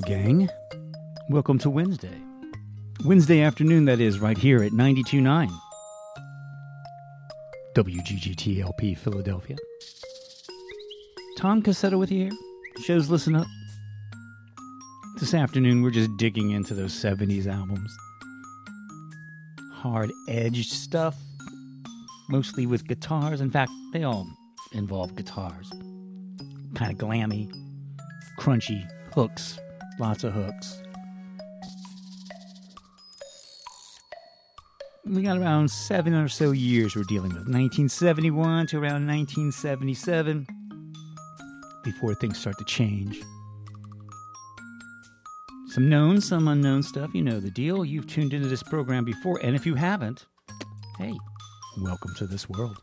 Gang. Welcome to Wednesday. Wednesday afternoon, that is, right here at 92.9 WGGTLP Philadelphia. Tom Cassetta with you here. Shows Listen Up. This afternoon, we're just digging into those 70s albums. Hard edged stuff, mostly with guitars. In fact, they all involve guitars. Kind of glammy, crunchy hooks, lots of hooks. We got around seven or so years we're dealing with 1971 to around 1977 before things start to change. Some known, some unknown stuff. You know the deal. You've tuned into this program before, and if you haven't, hey, welcome to this world.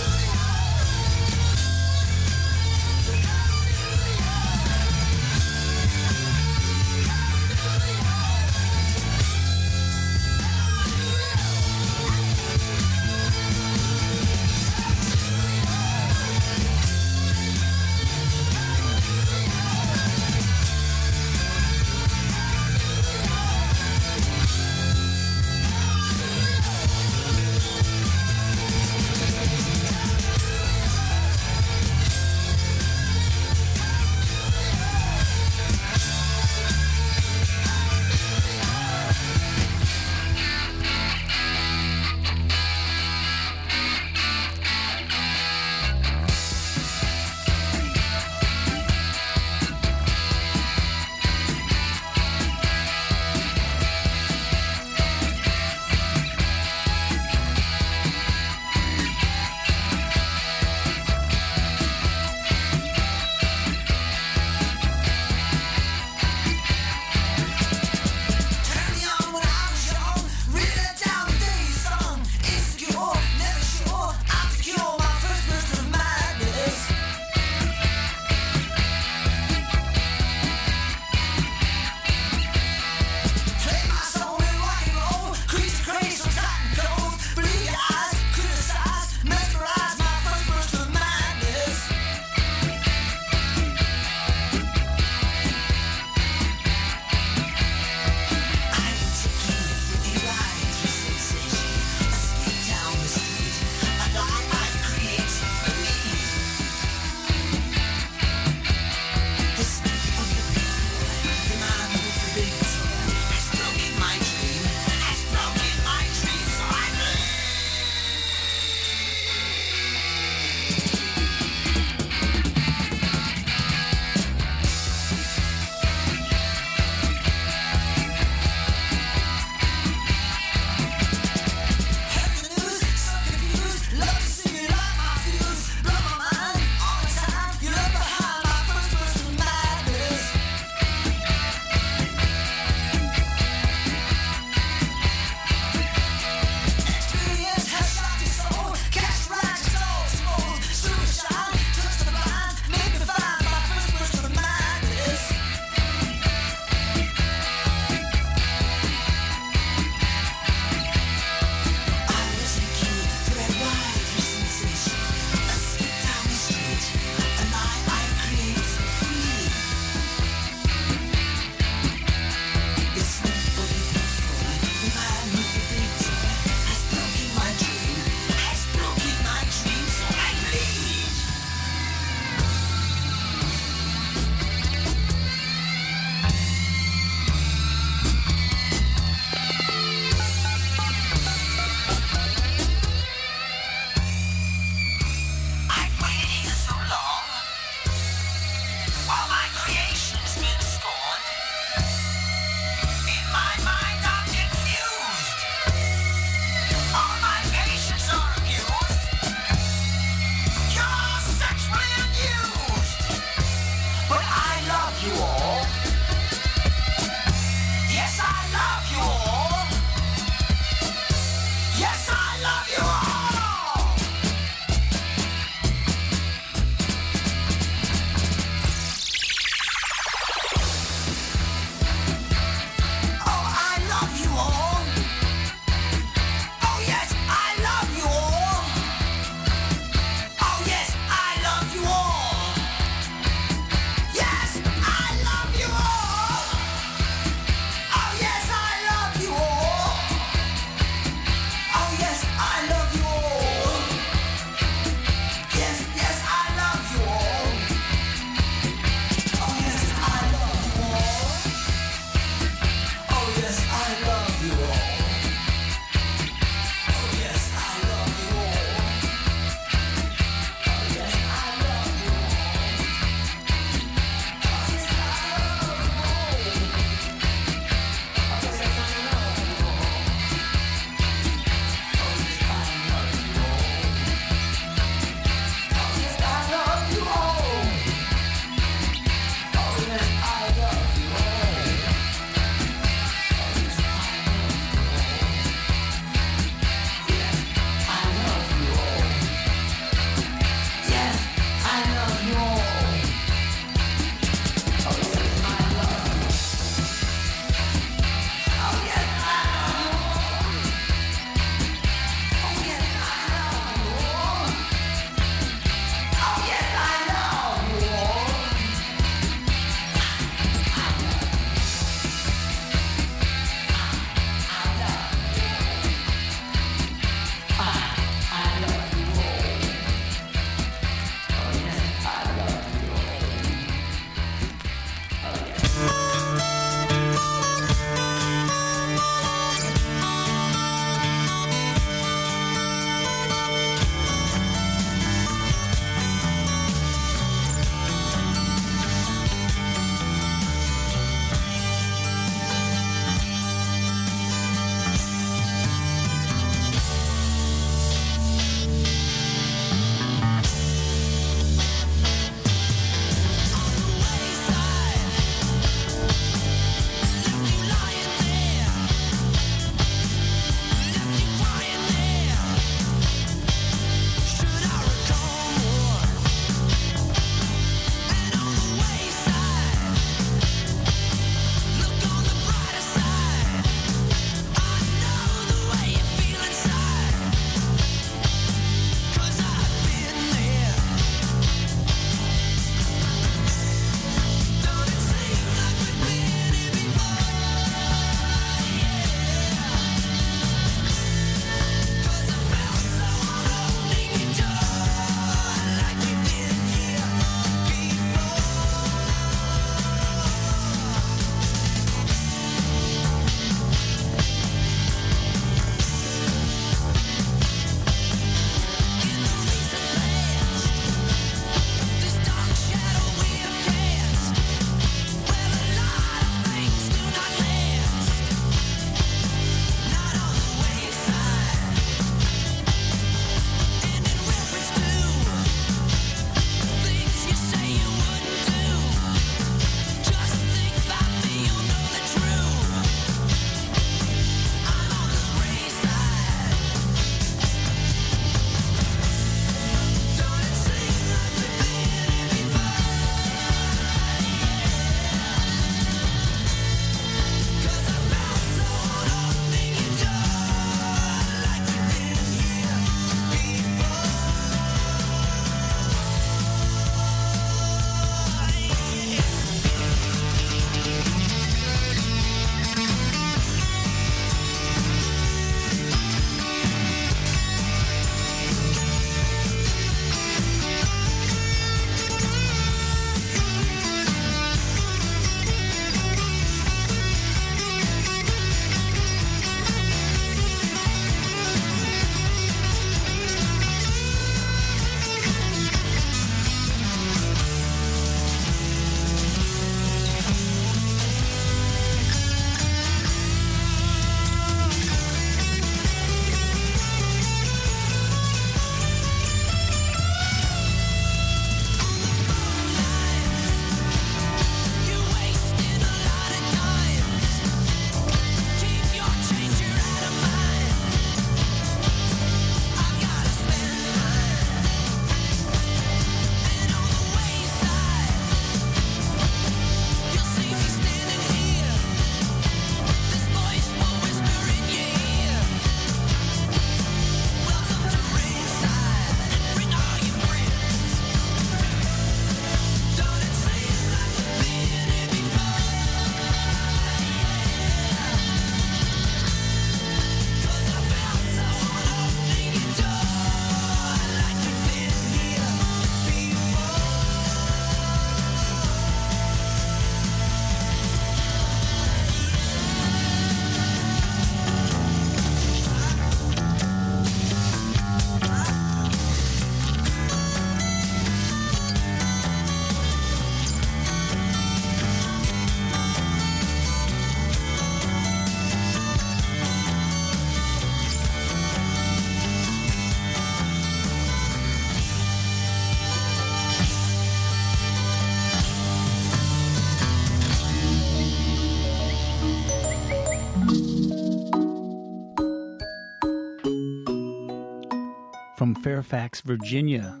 Fairfax, Virginia,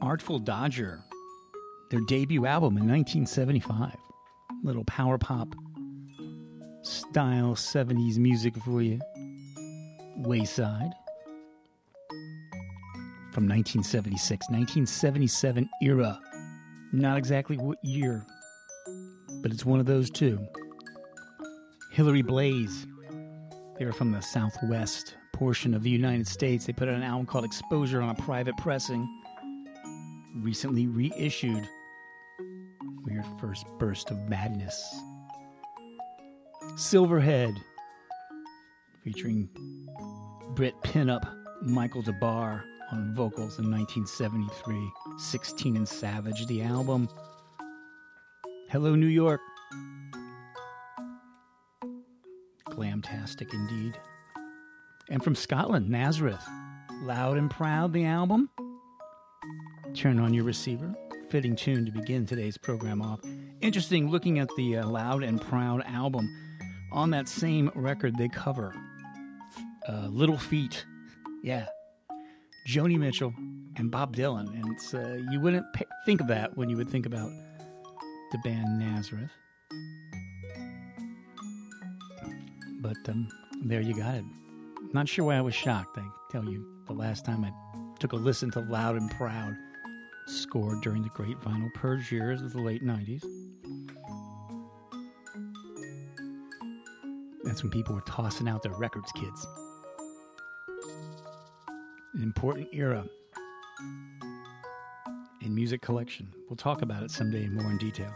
Artful Dodger, their debut album in 1975. Little power pop style 70s music for you. Wayside from 1976, 1977 era. Not exactly what year, but it's one of those two. Hillary Blaze. They were from the southwest portion of the United States. They put out an album called Exposure on a private pressing. Recently reissued. Weird first burst of madness. Silverhead, featuring Brit Pinup, Michael Des Barres on vocals in 1973. 16 and Savage, the album. Hello, New York. Glamtastic indeed. And from Scotland, Nazareth. Loud and Proud, the album. Turn on your receiver. Fitting tune to begin today's program off. Interesting looking at the uh, Loud and Proud album. On that same record, they cover uh, Little Feat. Yeah. Joni Mitchell and Bob Dylan. And uh, you wouldn't think of that when you would think about the band Nazareth. But um, there you got it. Not sure why I was shocked. I tell you, the last time I took a listen to Loud and Proud, scored during the great vinyl purge years of the late 90s. That's when people were tossing out their records, kids. An important era in music collection. We'll talk about it someday more in detail.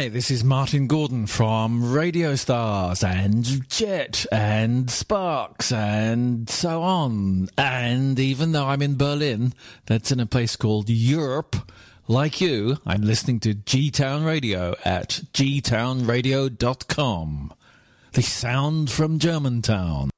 Hi, this is Martin Gordon from Radio Stars and Jet and Sparks and so on. And even though I'm in Berlin, that's in a place called Europe. Like you, I'm listening to G Town Radio at gtownradio.com. The sound from Germantown.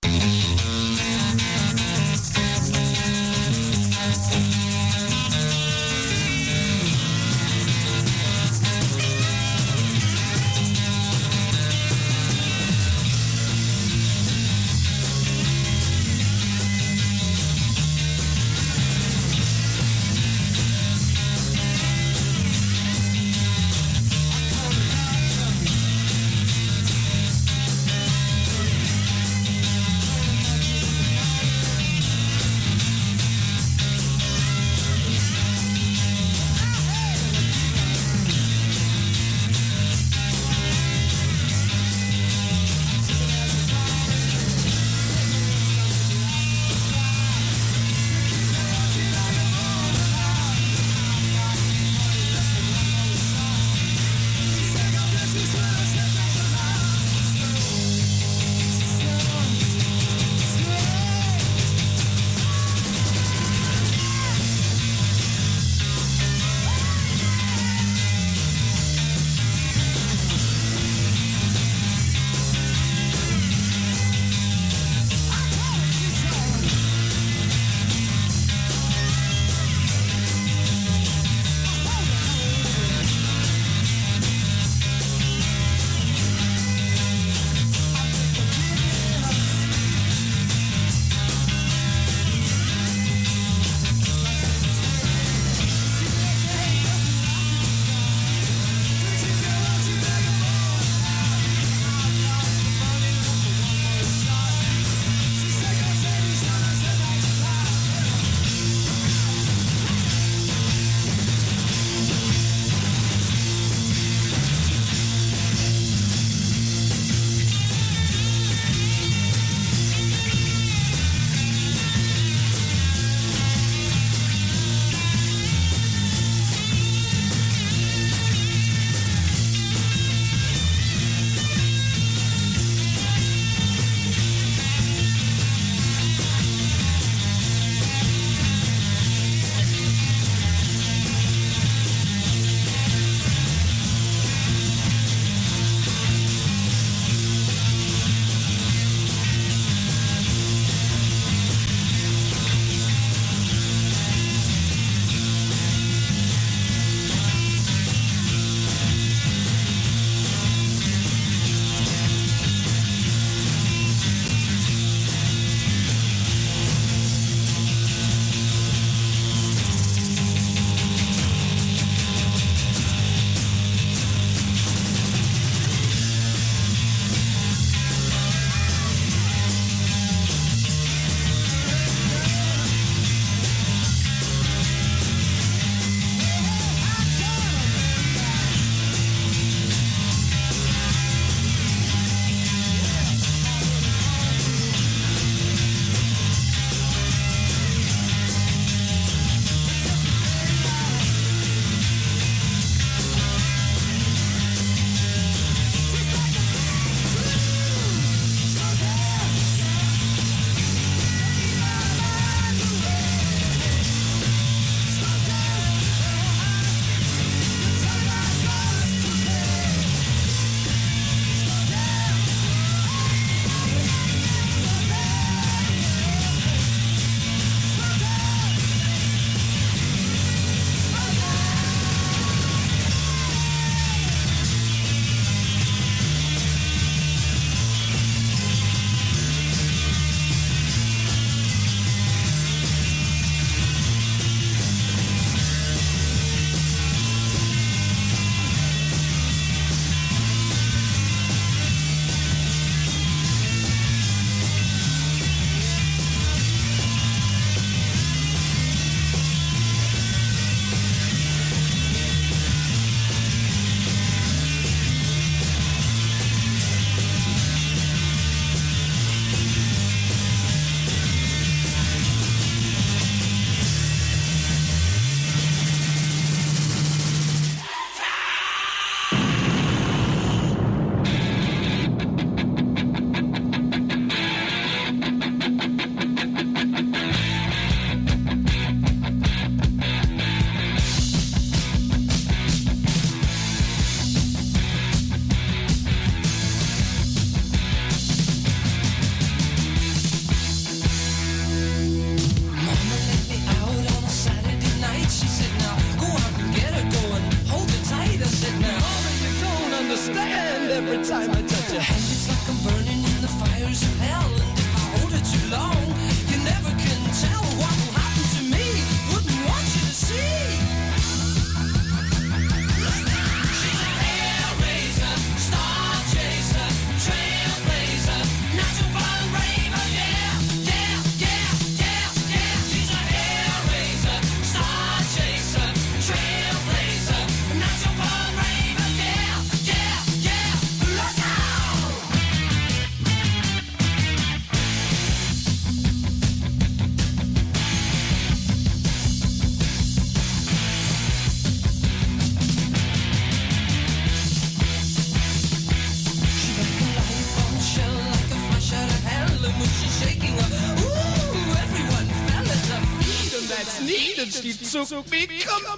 Took me complete.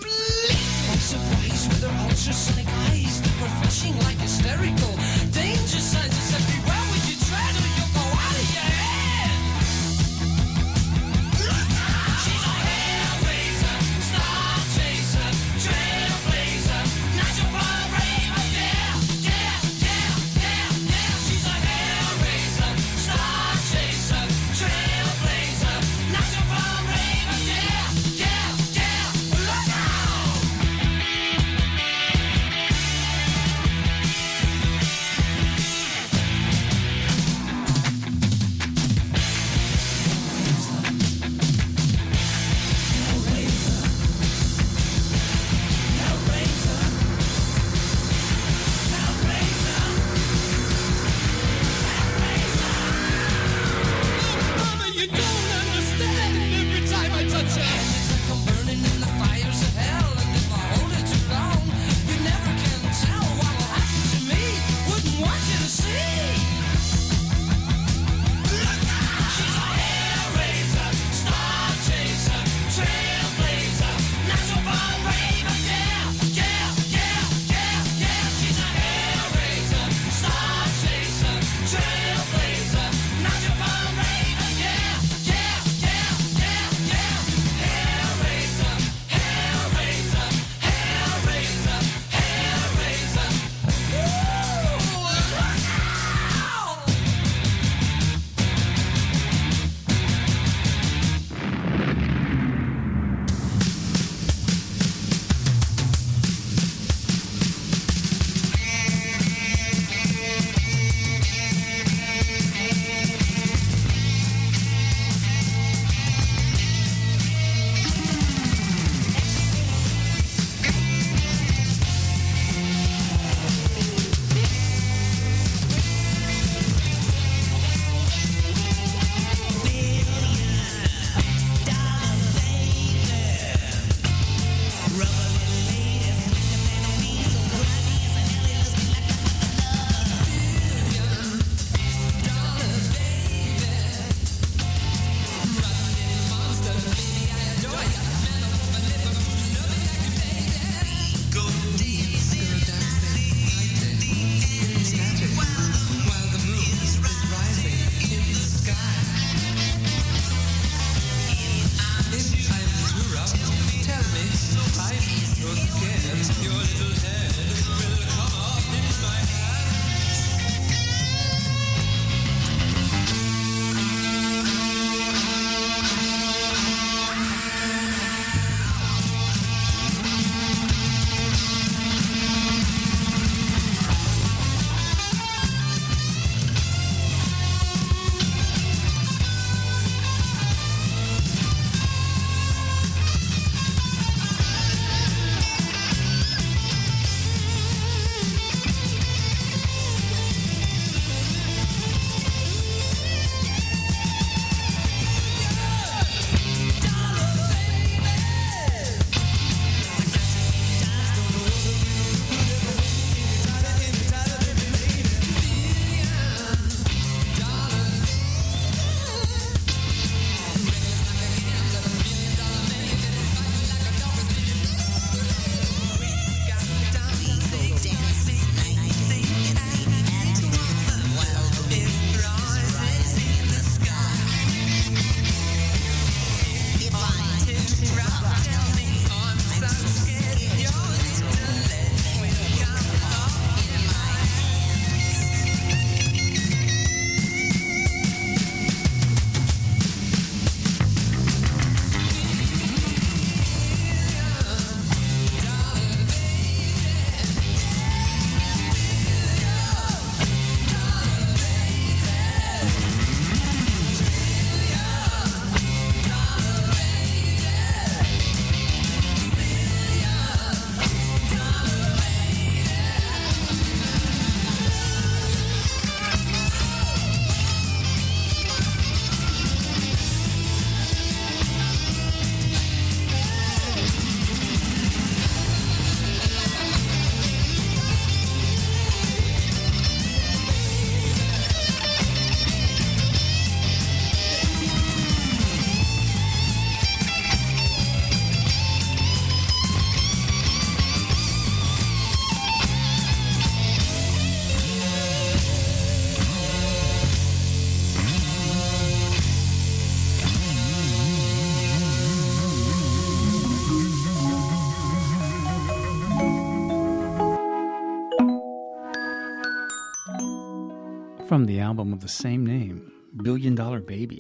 The album of the same name, Billion Dollar Babies,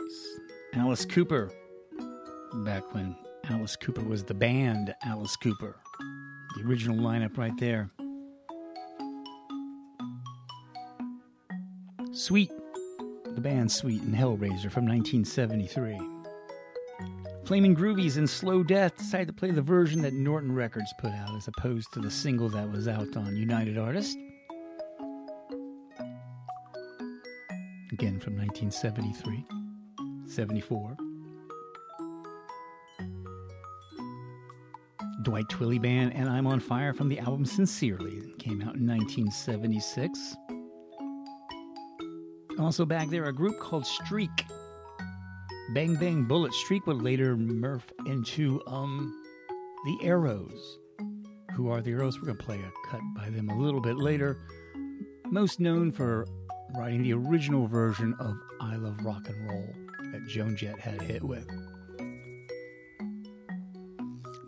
Alice Cooper. Back when Alice Cooper was the band Alice Cooper. The original lineup right there. Sweet, the band Sweet and Hellraiser from 1973. Flaming Groovies and Slow Death decided to play the version that Norton Records put out as opposed to the single that was out on United Artists. Again from 1973, 74. Dwight Twilley Band and I'm on Fire from the album Sincerely. Came out in 1976. Also back there, a group called Streak. Bang Bang Bullet Streak would later morph into um the Arrows. Who are the Arrows? We're going to play a cut by them a little bit later. Most known for writing the original version of I Love Rock and Roll that Joan Jett had a hit with.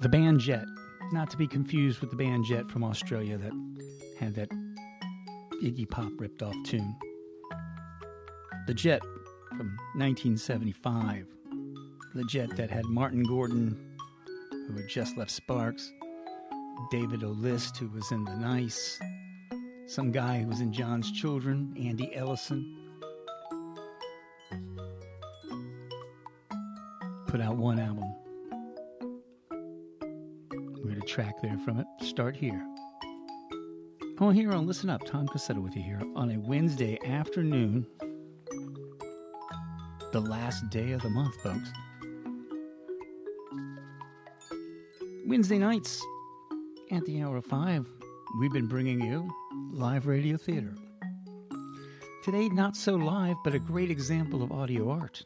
The band Jet, not to be confused with the band Jet from Australia that had that Iggy Pop ripped off tune. The Jet from 1975. The Jet that had Martin Gordon, who had just left Sparks, David O'List, who was in The Nice, some guy who was in John's Children, Andy Ellison. Put out one album. We had a track there from it. Start here. Oh, here on Listen Up, Tom Cassetto with you here on a Wednesday afternoon, the last day of the month, folks. Wednesday nights at the hour of five, we've been bringing you live radio theater. Today, not so live, but a great example of audio art.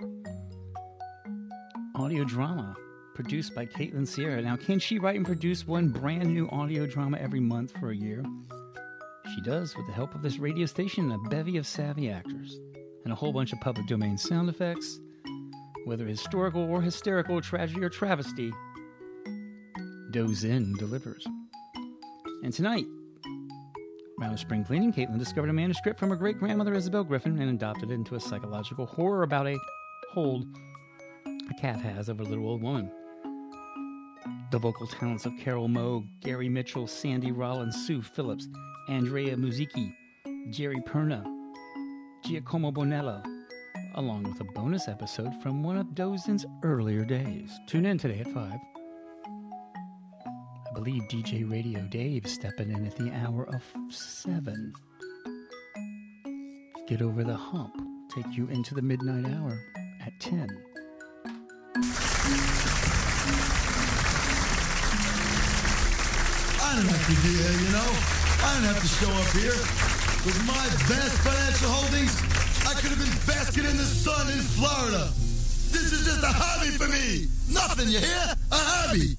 Audio drama produced by Caitlin Sierra. Now, can she write and produce one brand new audio drama every month for a year? She does with the help of this radio station and a bevy of savvy actors and a whole bunch of public domain sound effects, whether historical or hysterical, tragedy or travesty. Dozen delivers. And tonight, around spring cleaning, Caitlin discovered a manuscript from her great grandmother Isabel Griffin and adopted it into a psychological horror about a hold a cat has over a little old woman. The vocal talents of Carol Moe, Gary Mitchell, Sandy Rollins, Sue Phillips, Andrea Muziki, Jerry Perna, Giacomo Bonello, along with a bonus episode from one of Dozen's earlier days. Tune in today at 5. Believe DJ Radio Dave stepping in at the hour of 7. Get over the hump, take you into the midnight hour at 10. I didn't have to be here, you know. I didn't have to show up here. With my vast financial holdings, I could have been basking in the sun in Florida. This is just a hobby for me. Nothing, you hear? A hobby.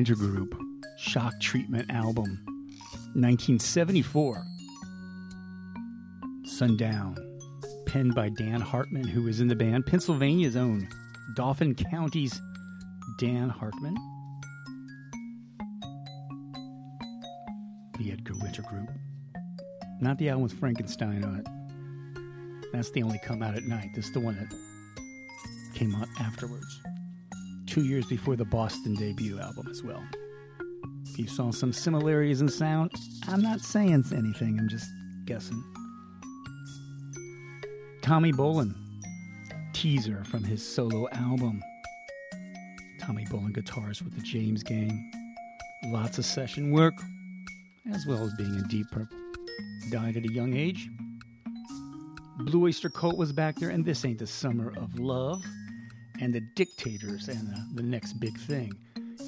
Winter Group Shock Treatment album, 1974. Sundown, penned by Dan Hartman, who was in the band, Pennsylvania's own Dauphin County's Dan Hartman. The Edgar Winter Group. Not the album with Frankenstein on it. That's the only come out at night. This is the one that came out afterwards two years before the Boston debut album as well. If you saw some similarities in sound, I'm not saying anything, I'm just guessing. Tommy Bolin, teaser from his solo album. Tommy Bolin guitars with the James Gang. Lots of session work, as well as being in Deep Purple. Died at a young age. Blue Oyster Cult was back there, and This Ain't the Summer of Love and the dictators and uh, the next big thing.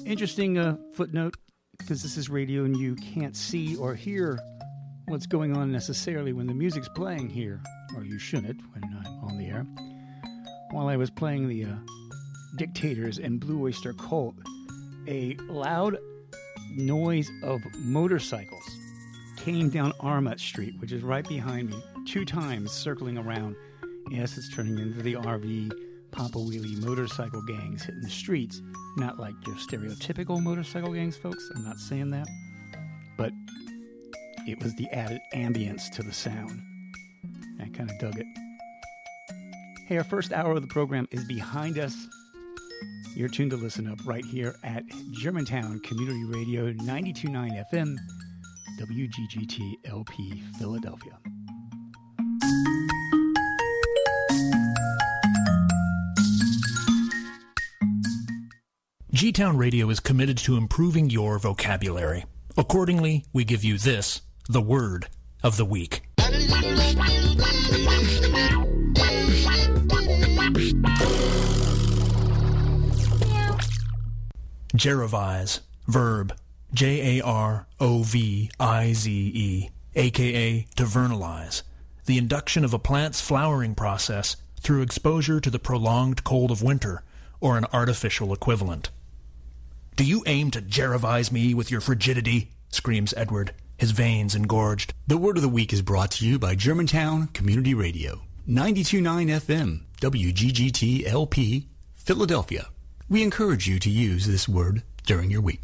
Interesting uh, footnote because this is radio and you can't see or hear what's going on necessarily when the music's playing here, or you shouldn't when I'm on the air. While I was playing the uh, dictators and Blue Oyster Cult, a loud noise of motorcycles came down Armat Street, which is right behind me, two times circling around. Yes, it's turning into the RV Papa Wheelie motorcycle gangs hitting the streets. Not like your stereotypical motorcycle gangs, folks. I'm not saying that. But it was the added ambience to the sound. I kind of dug it. Hey, our first hour of the program is behind us. You're tuned to Listen Up right here at Germantown Community Radio 929 FM, WGGT LP, Philadelphia. G Town Radio is committed to improving your vocabulary. Accordingly, we give you this, the word of the week. Jarovize, verb, J A R O V I Z E, aka to vernalize, the induction of a plant's flowering process through exposure to the prolonged cold of winter, or an artificial equivalent. Do you aim to Jarovize me with your frigidity? screams Edward, his veins engorged. The word of the week is brought to you by Germantown Community Radio, 929 FM, WGGT LP, Philadelphia. We encourage you to use this word during your week.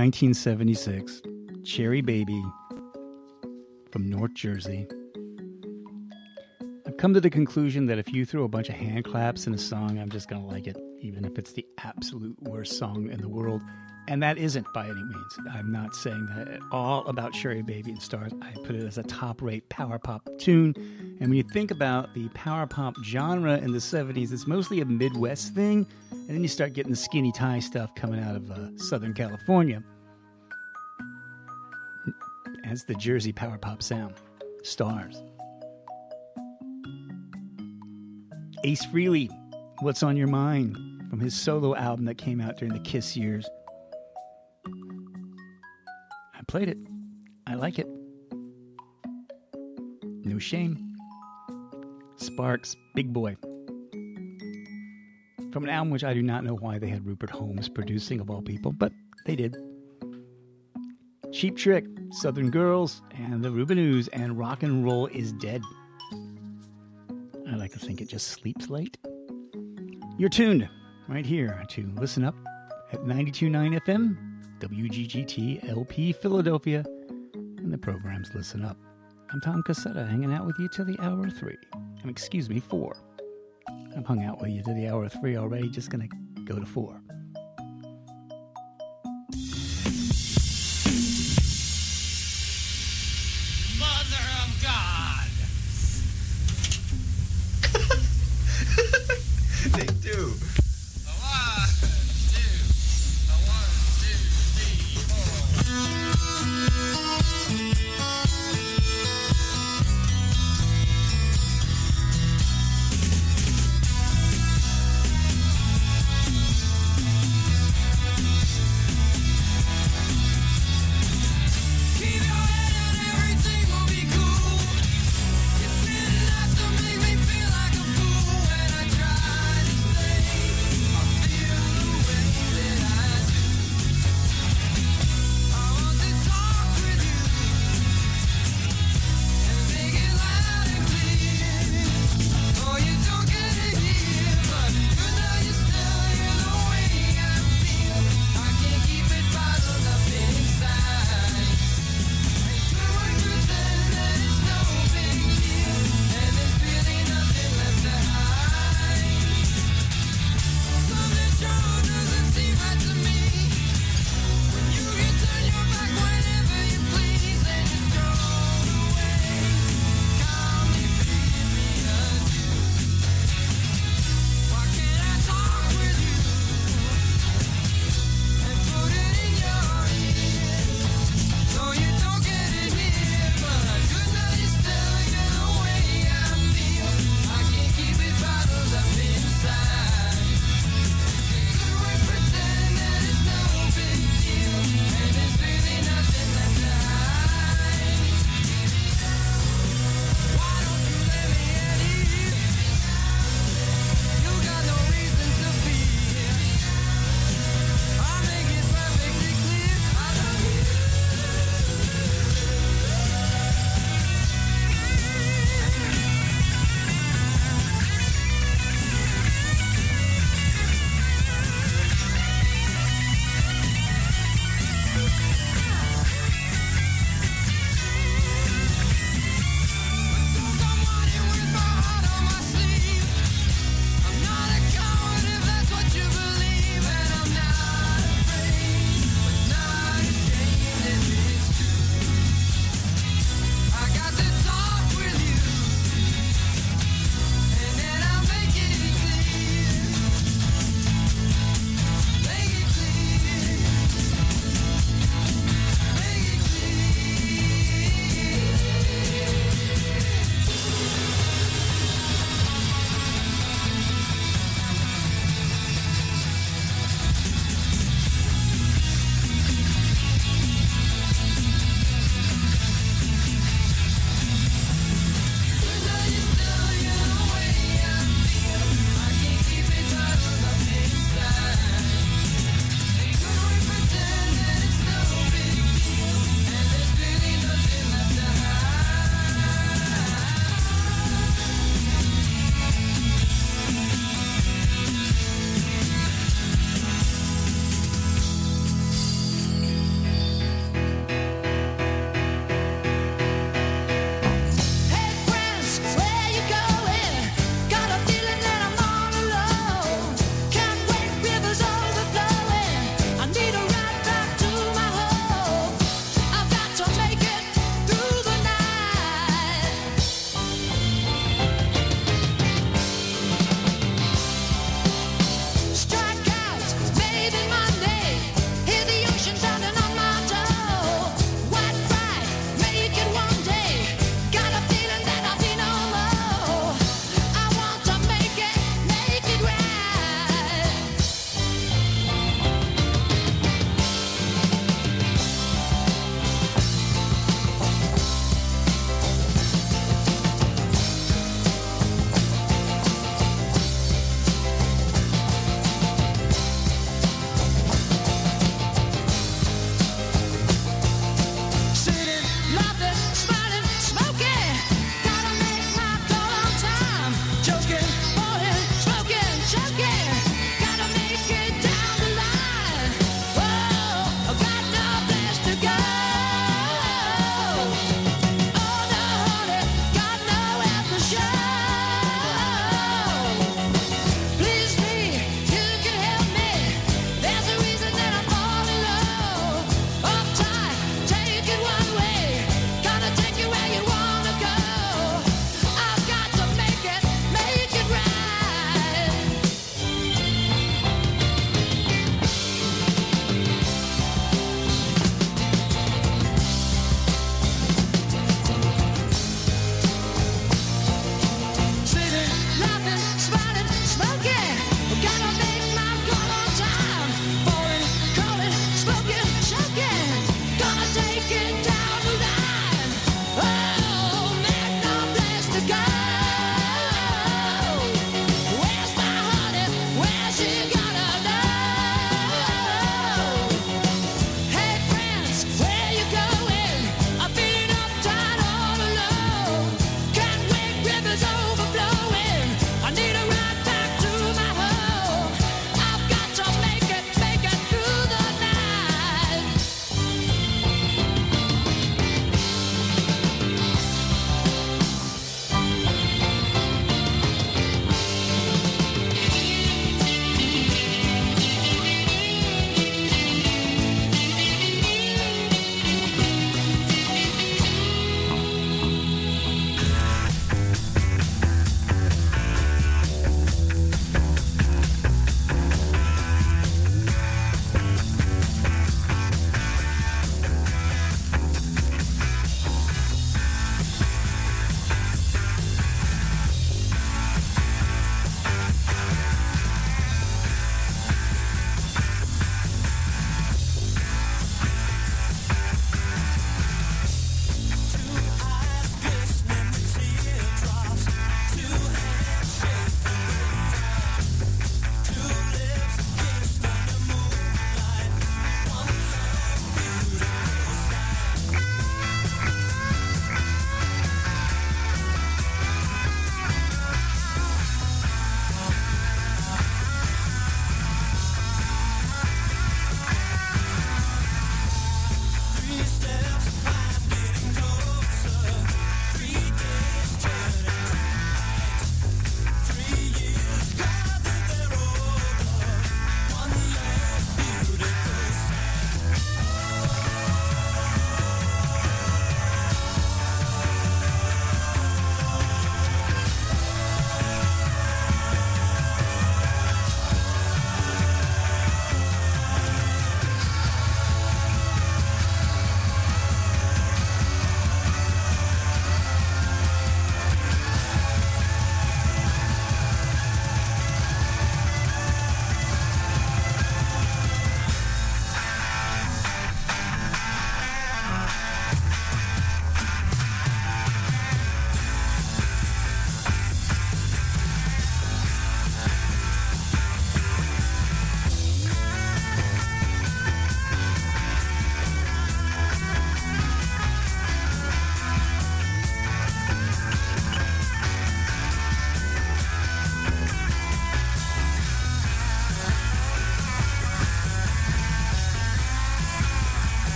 1976, Cherry Baby from North Jersey. I've come to the conclusion that if you throw a bunch of hand claps in a song, I'm just going to like it, even if it's the absolute worst song in the world. And that isn't by any means. I'm not saying that at all about Cherry Baby and Starz. I put it as a top rate power pop tune. And when you think about the power pop genre in the 70s, it's mostly a Midwest thing. And then you start getting the skinny tie stuff coming out of uh, Southern California. As the Jersey power pop sound. Starz. Ace Frehley, What's on Your Mind? From his solo album that came out during the Kiss years. I played it. I like it. No shame. Sparks, Big Boy. From an album which I do not know why they had Rupert Holmes producing, of all people, but they did. Cheap Trick, Southern Girls, and the Rubinoos, and Rock and Roll is Dead. I like to think it just sleeps late. You're tuned right here to Listen Up at 92.9 FM, WGGT LP Philadelphia, and the program's Listen Up. I'm Tom Cassetta, hanging out with you till the hour three. Um, excuse me, four. I've hung out with you to the hour of three already, just gonna go to four.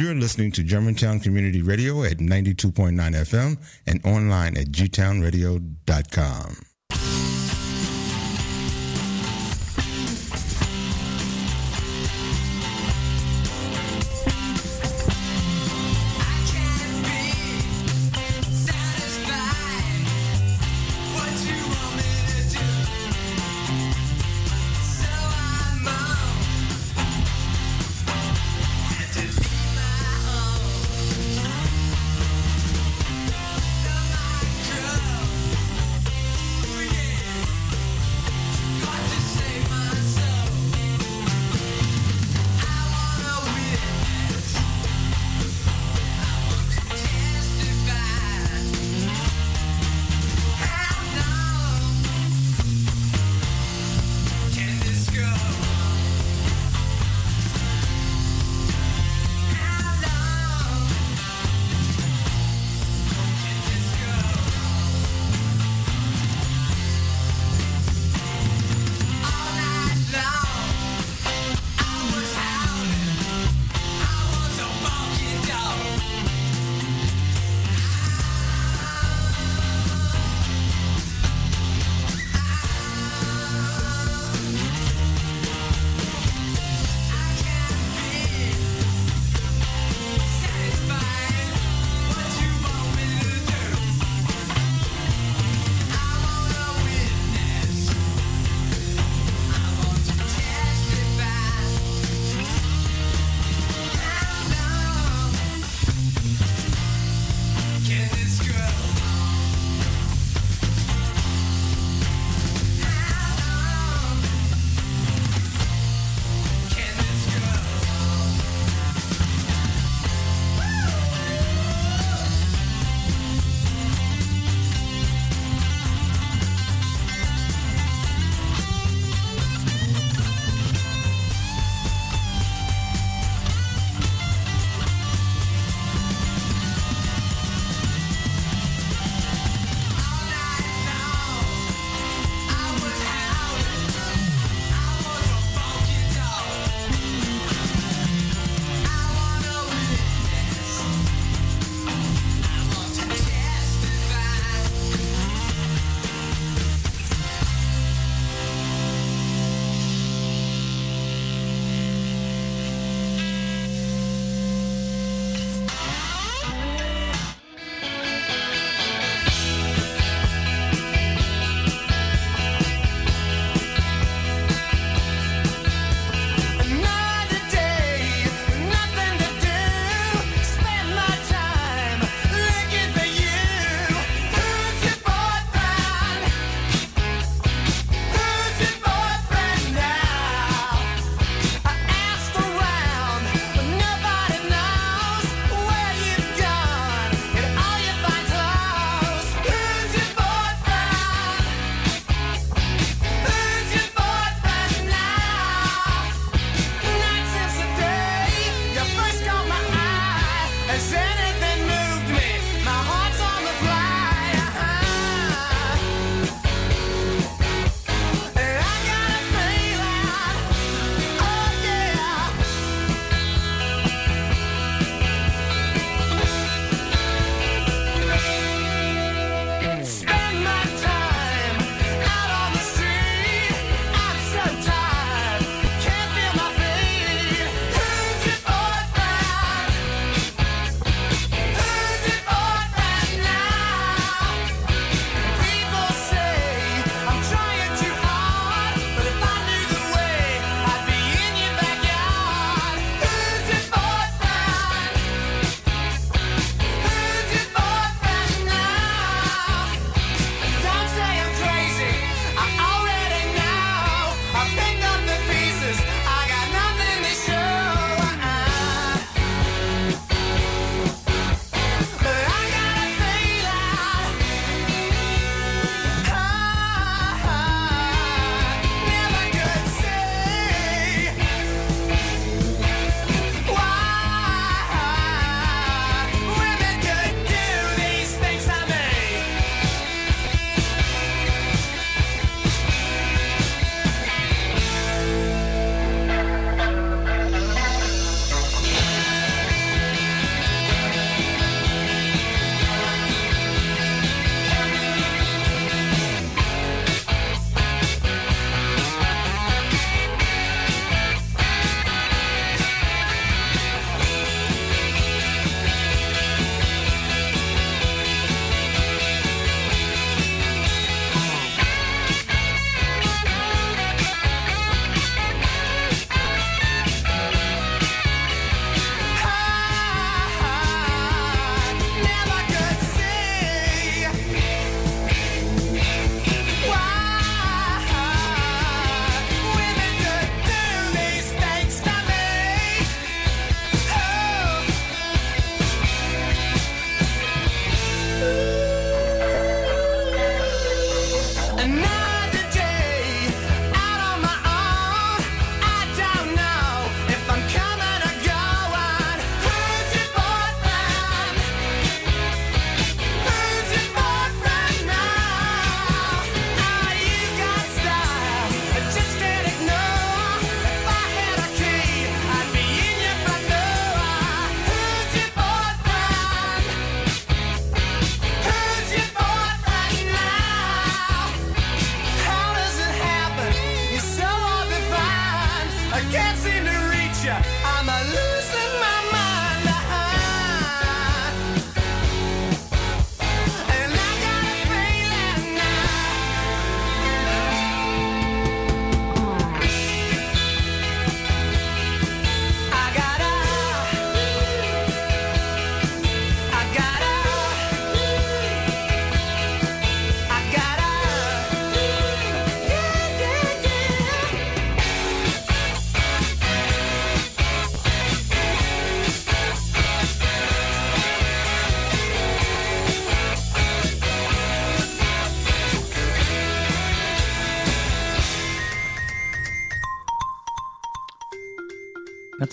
You're listening to Germantown Community Radio at 92.9 FM and online at gtownradio.com.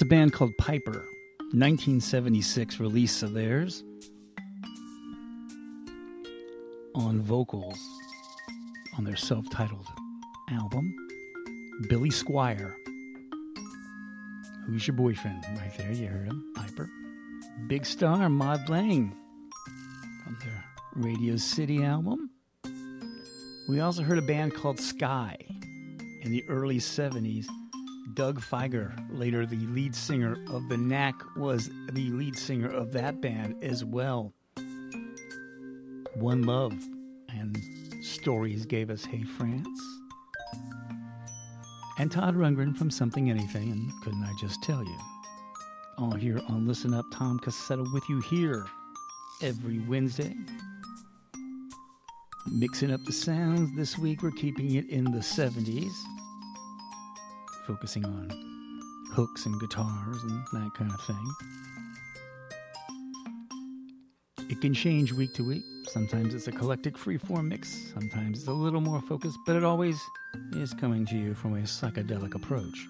band called Piper, 1976 release of theirs. On vocals on their self titled album, Billy Squier. Who's your boyfriend? Right there, you heard him, Piper. Big Star, Mod Lang, from their Radio City album. We also heard a band called Sky in the early 70s. Doug Fieger, later the lead singer of The Knack, was the lead singer of that band as well. One Love and Stories gave us Hey France. And Todd Rundgren from Something Anything and Couldn't I Just Tell You. All here on Listen Up, Tom Cassetta with you here every Wednesday. Mixing up the sounds this week, we're keeping it in the 70s focusing on hooks and guitars and that kind of thing. It can change week to week. Sometimes it's a eclectic freeform mix, sometimes it's a little more focused, but it always is coming to you from a psychedelic approach.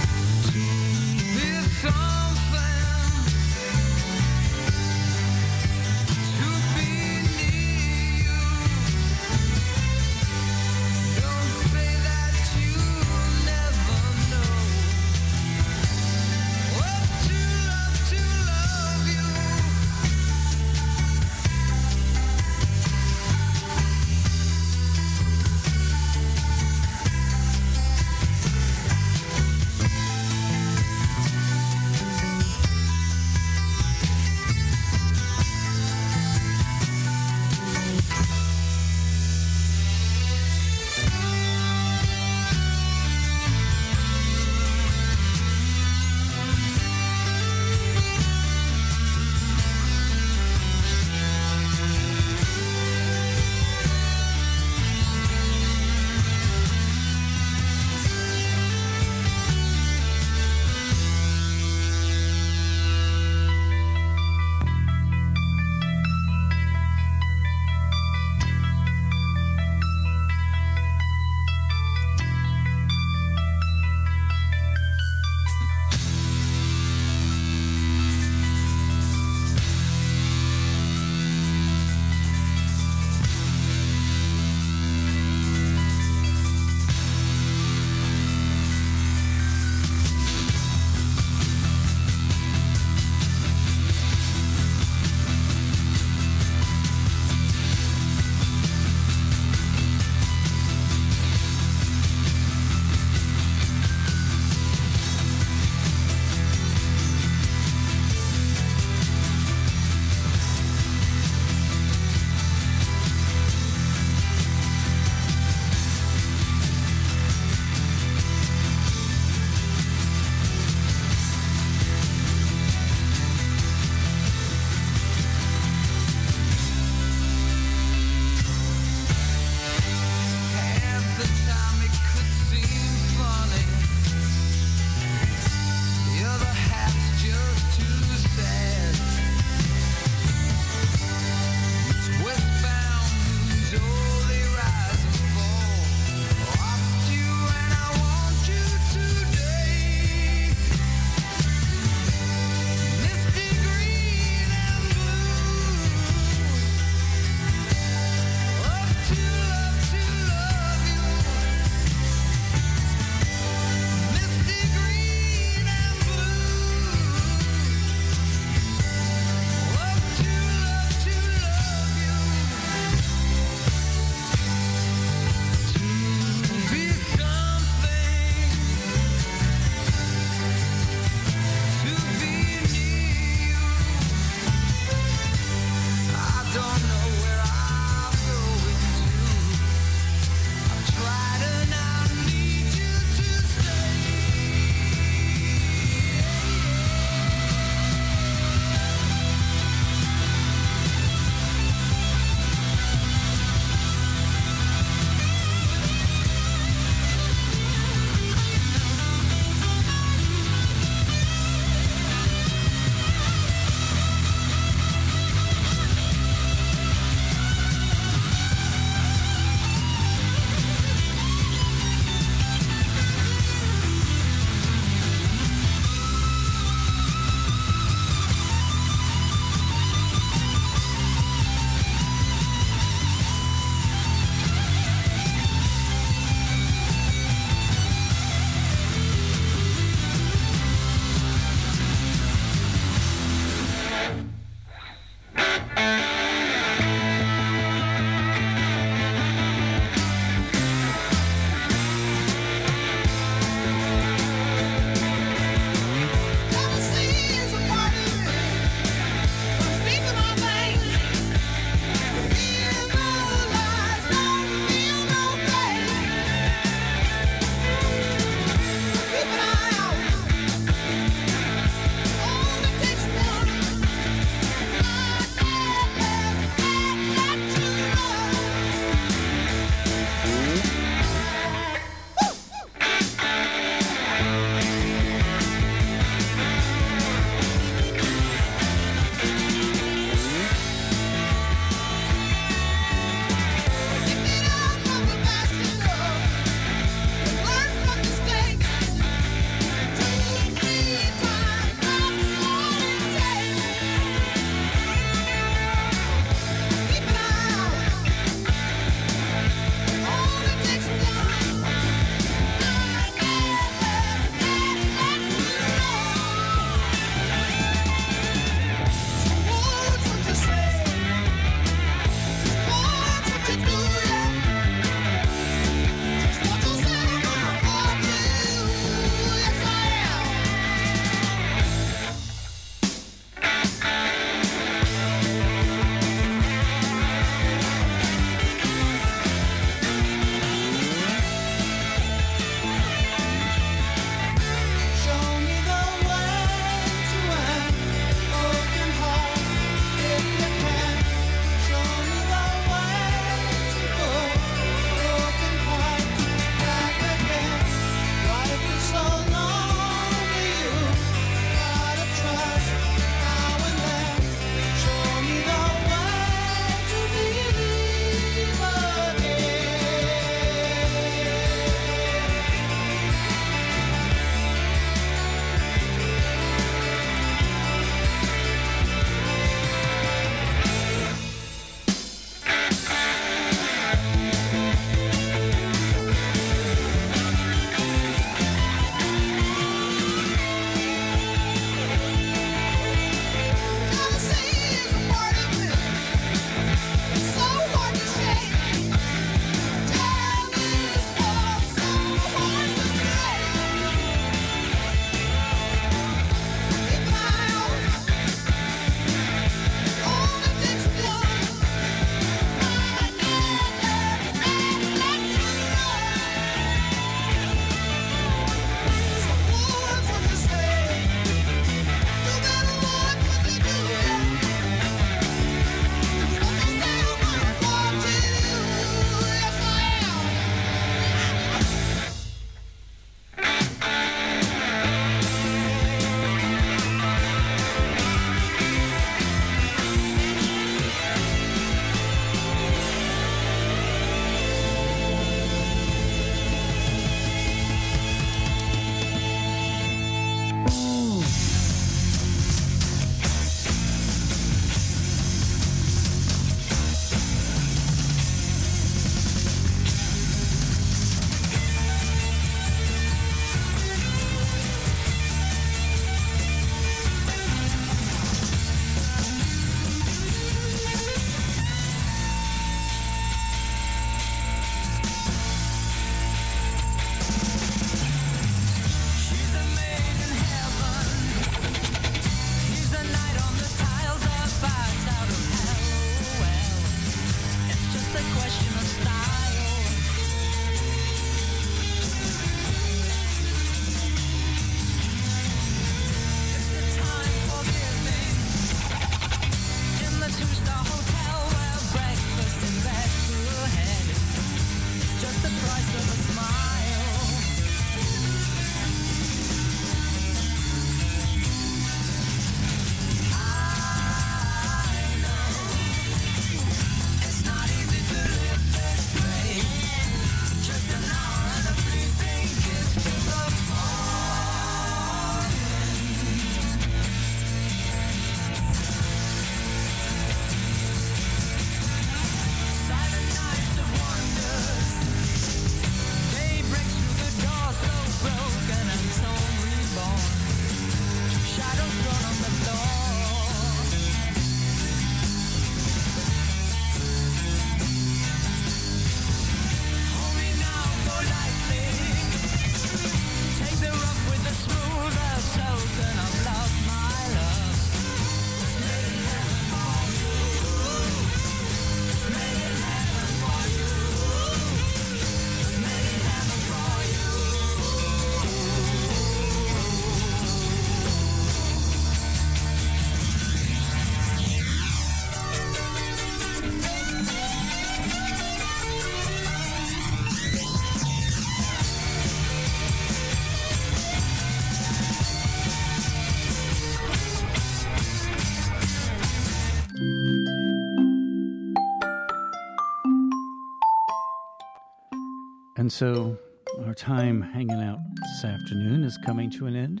And so our time hanging out this afternoon is coming to an end.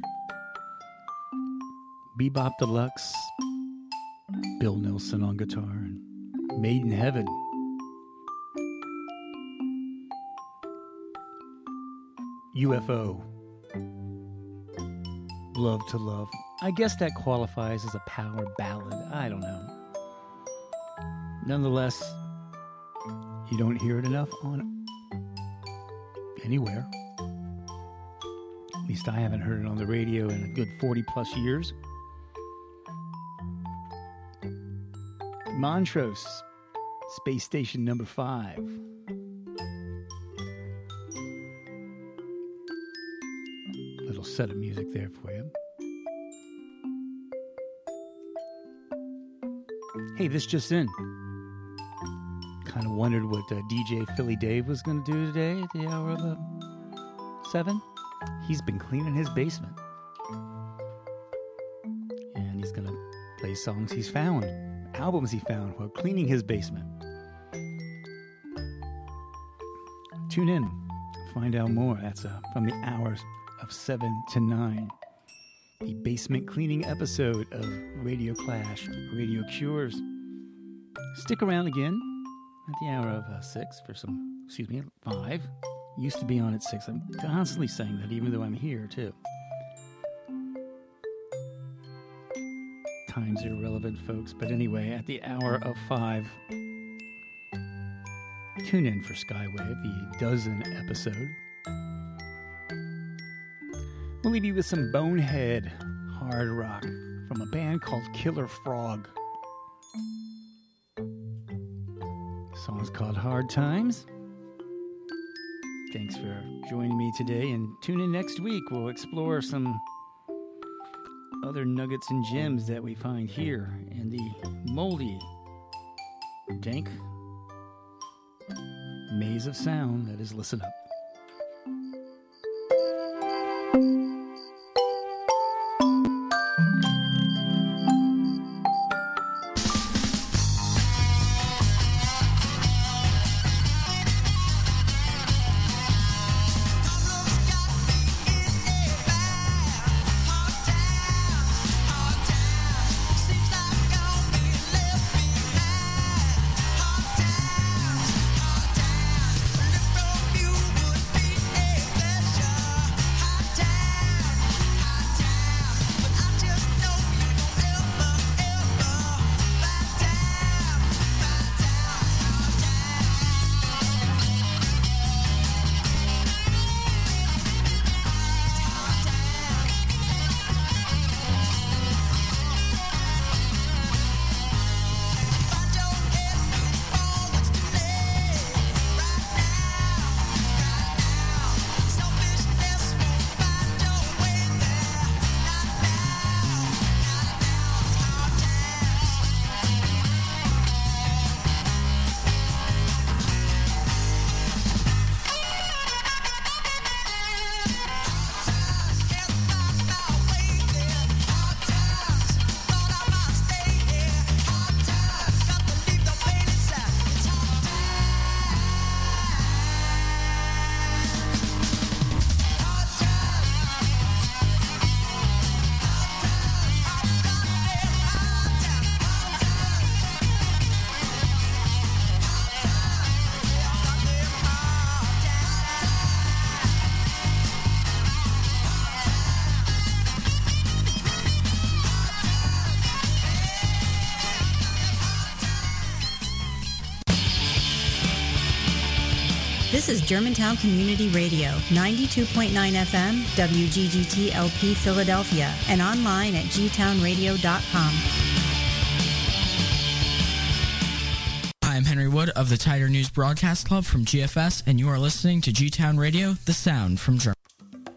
Bebop Deluxe, Bill Nelson on guitar, and Maid in Heaven. UFO. Love to Love. I guess that qualifies as a power ballad. I don't know. Nonetheless, you don't hear it enough on anywhere. At least I haven't heard it on the radio in a good 40 plus years. Montrose, Space Station number five. Little set of music there for you. Hey, this just in. Kind of wondered what uh, DJ Philly Dave was going to do today at the hour of uh, seven. He's been cleaning his basement. And he's going to play songs he's found, albums he found while cleaning his basement. Tune in, find out more. That's uh, from the hours of 7 to 9. The basement cleaning episode of Radio Clash, Radio Cures. Stick around again at the hour of uh, 6 for some, excuse me, 5. Used to be on at 6. I'm constantly saying that even though I'm here too. Times are irrelevant, folks. But anyway, at the hour of 5, tune in for Skywave, the dozen episode. We'll leave you with some bonehead hard rock from a band called Killer Frog. Song's called Hard Times. Thanks for joining me today, and tune in next week. We'll explore some other nuggets and gems that we find here in the moldy, dank maze of sound that is Listen Up. Germantown Community Radio, 92.9 FM, WGGT LP Philadelphia, and online at gtownradio.com. I'm Henry Wood of the Tiger News Broadcast Club from GFS, and you are listening to G Town Radio, the sound from Germany.